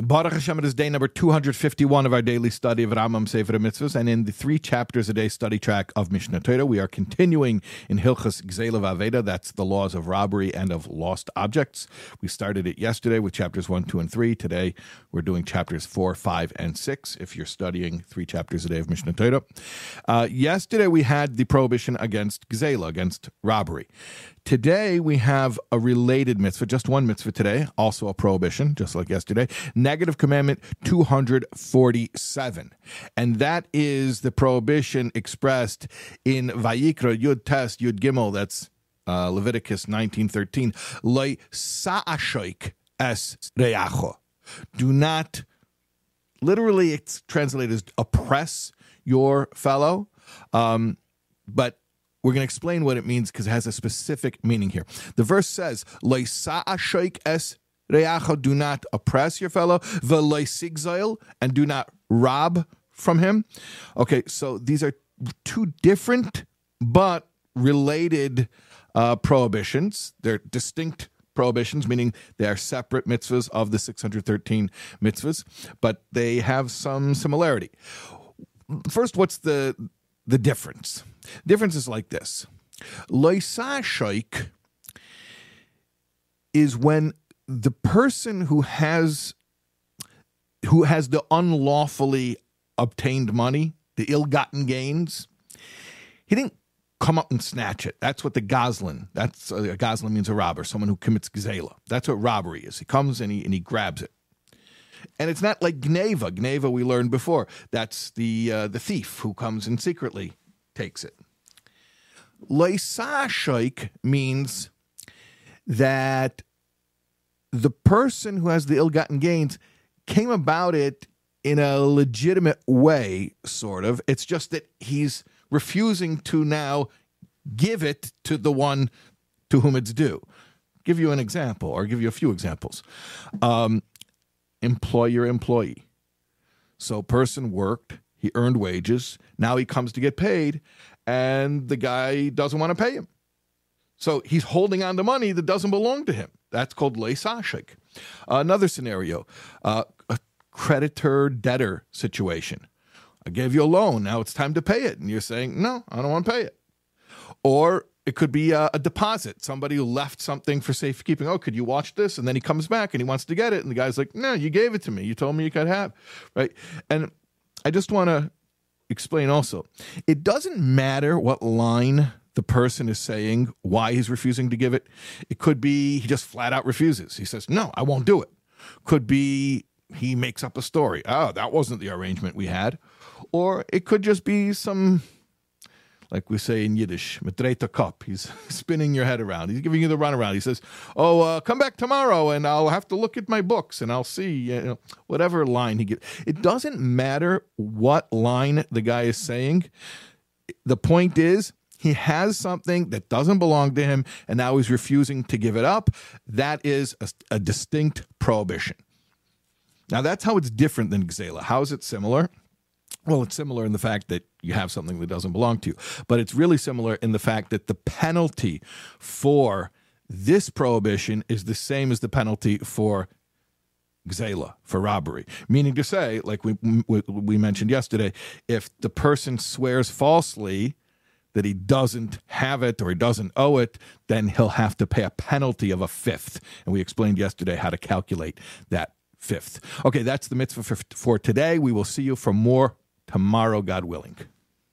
Baruch Hashem, it is day number 251 of our daily study of Rambam Sefer Mitzvahs, and in the three chapters a day study track of Mishneh Torah, we are continuing in Hilchas Gzela Aveda, that's the laws of robbery and of lost objects. We started it yesterday with chapters 1, 2, and 3. Today we're doing chapters 4, 5, and 6, if you're studying three chapters a day of Mishneh Torah. Uh, yesterday we had the prohibition against Gzela, against robbery. Today we have a related mitzvah, just one mitzvah today, also a prohibition, just like yesterday. Negative commandment 247. And that is the prohibition expressed in Vayikra Yud Tes Yud Gimel, that's uh, Leviticus 1913. Loi sa'ashoik es reacho. Do not, literally, it's translated as oppress your fellow. Um, but we're going to explain what it means because it has a specific meaning here. The verse says, es do not oppress your fellow, and do not rob from him. Okay, so these are two different but related uh, prohibitions. They're distinct prohibitions, meaning they are separate mitzvahs of the 613 mitzvahs, but they have some similarity. First, what's the the difference? Difference is like this. Loisashoik is when the person who has who has the unlawfully obtained money, the ill-gotten gains, he didn't come up and snatch it. That's what the goslin. That's uh, a goslin means a robber, someone who commits gzela. That's what robbery is. He comes and he and he grabs it. And it's not like gneva. Gneva we learned before. That's the uh, the thief who comes and secretly takes it. Leisashoik means that the person who has the ill-gotten gains came about it in a legitimate way, sort of. It's just that he's refusing to now give it to the one to whom it's due. Give you an example, or give you a few examples. Um, employer employee. So, person worked, he earned wages. Now he comes to get paid, and the guy doesn't want to pay him. So he's holding on to money that doesn't belong to him. That's called leisashik. Another scenario, uh, a creditor debtor situation. I gave you a loan. Now it's time to pay it. And you're saying, no, I don't want to pay it. Or it could be a, a, deposit. Somebody who left something for safekeeping. Oh, could you watch this? And then he comes back and he wants to get it. And the guy's like, no, you gave it to me. You told me you could have. Right. And I just want to explain also it doesn't matter what line the person is saying why he's refusing to give it. It could be he just flat out refuses. He says, No, I won't do it. Could be he makes up a story. Oh, that wasn't the arrangement we had. Or it could just be some like we say in Yiddish, Medreta Kop. He's spinning your head around. He's giving you the runaround. He says, "Oh, uh, come back tomorrow, and I'll have to look at my books, and I'll see you know, whatever line he gives." It doesn't matter what line the guy is saying. The point is, he has something that doesn't belong to him, and now he's refusing to give it up. That is a, a distinct prohibition. Now, that's how it's different than Gzela. How is it similar? Well, it's similar in the fact that you have something that doesn't belong to you, but it's really similar in the fact that the penalty for this prohibition is the same as the penalty for gzela for robbery meaning to say like we, we mentioned yesterday if the person swears falsely that he doesn't have it or he doesn't owe it then he'll have to pay a penalty of a fifth. And we explained yesterday how to calculate that fifth. Okay that's the mitzvah for, today. We will see you for more tomorrow, God willing.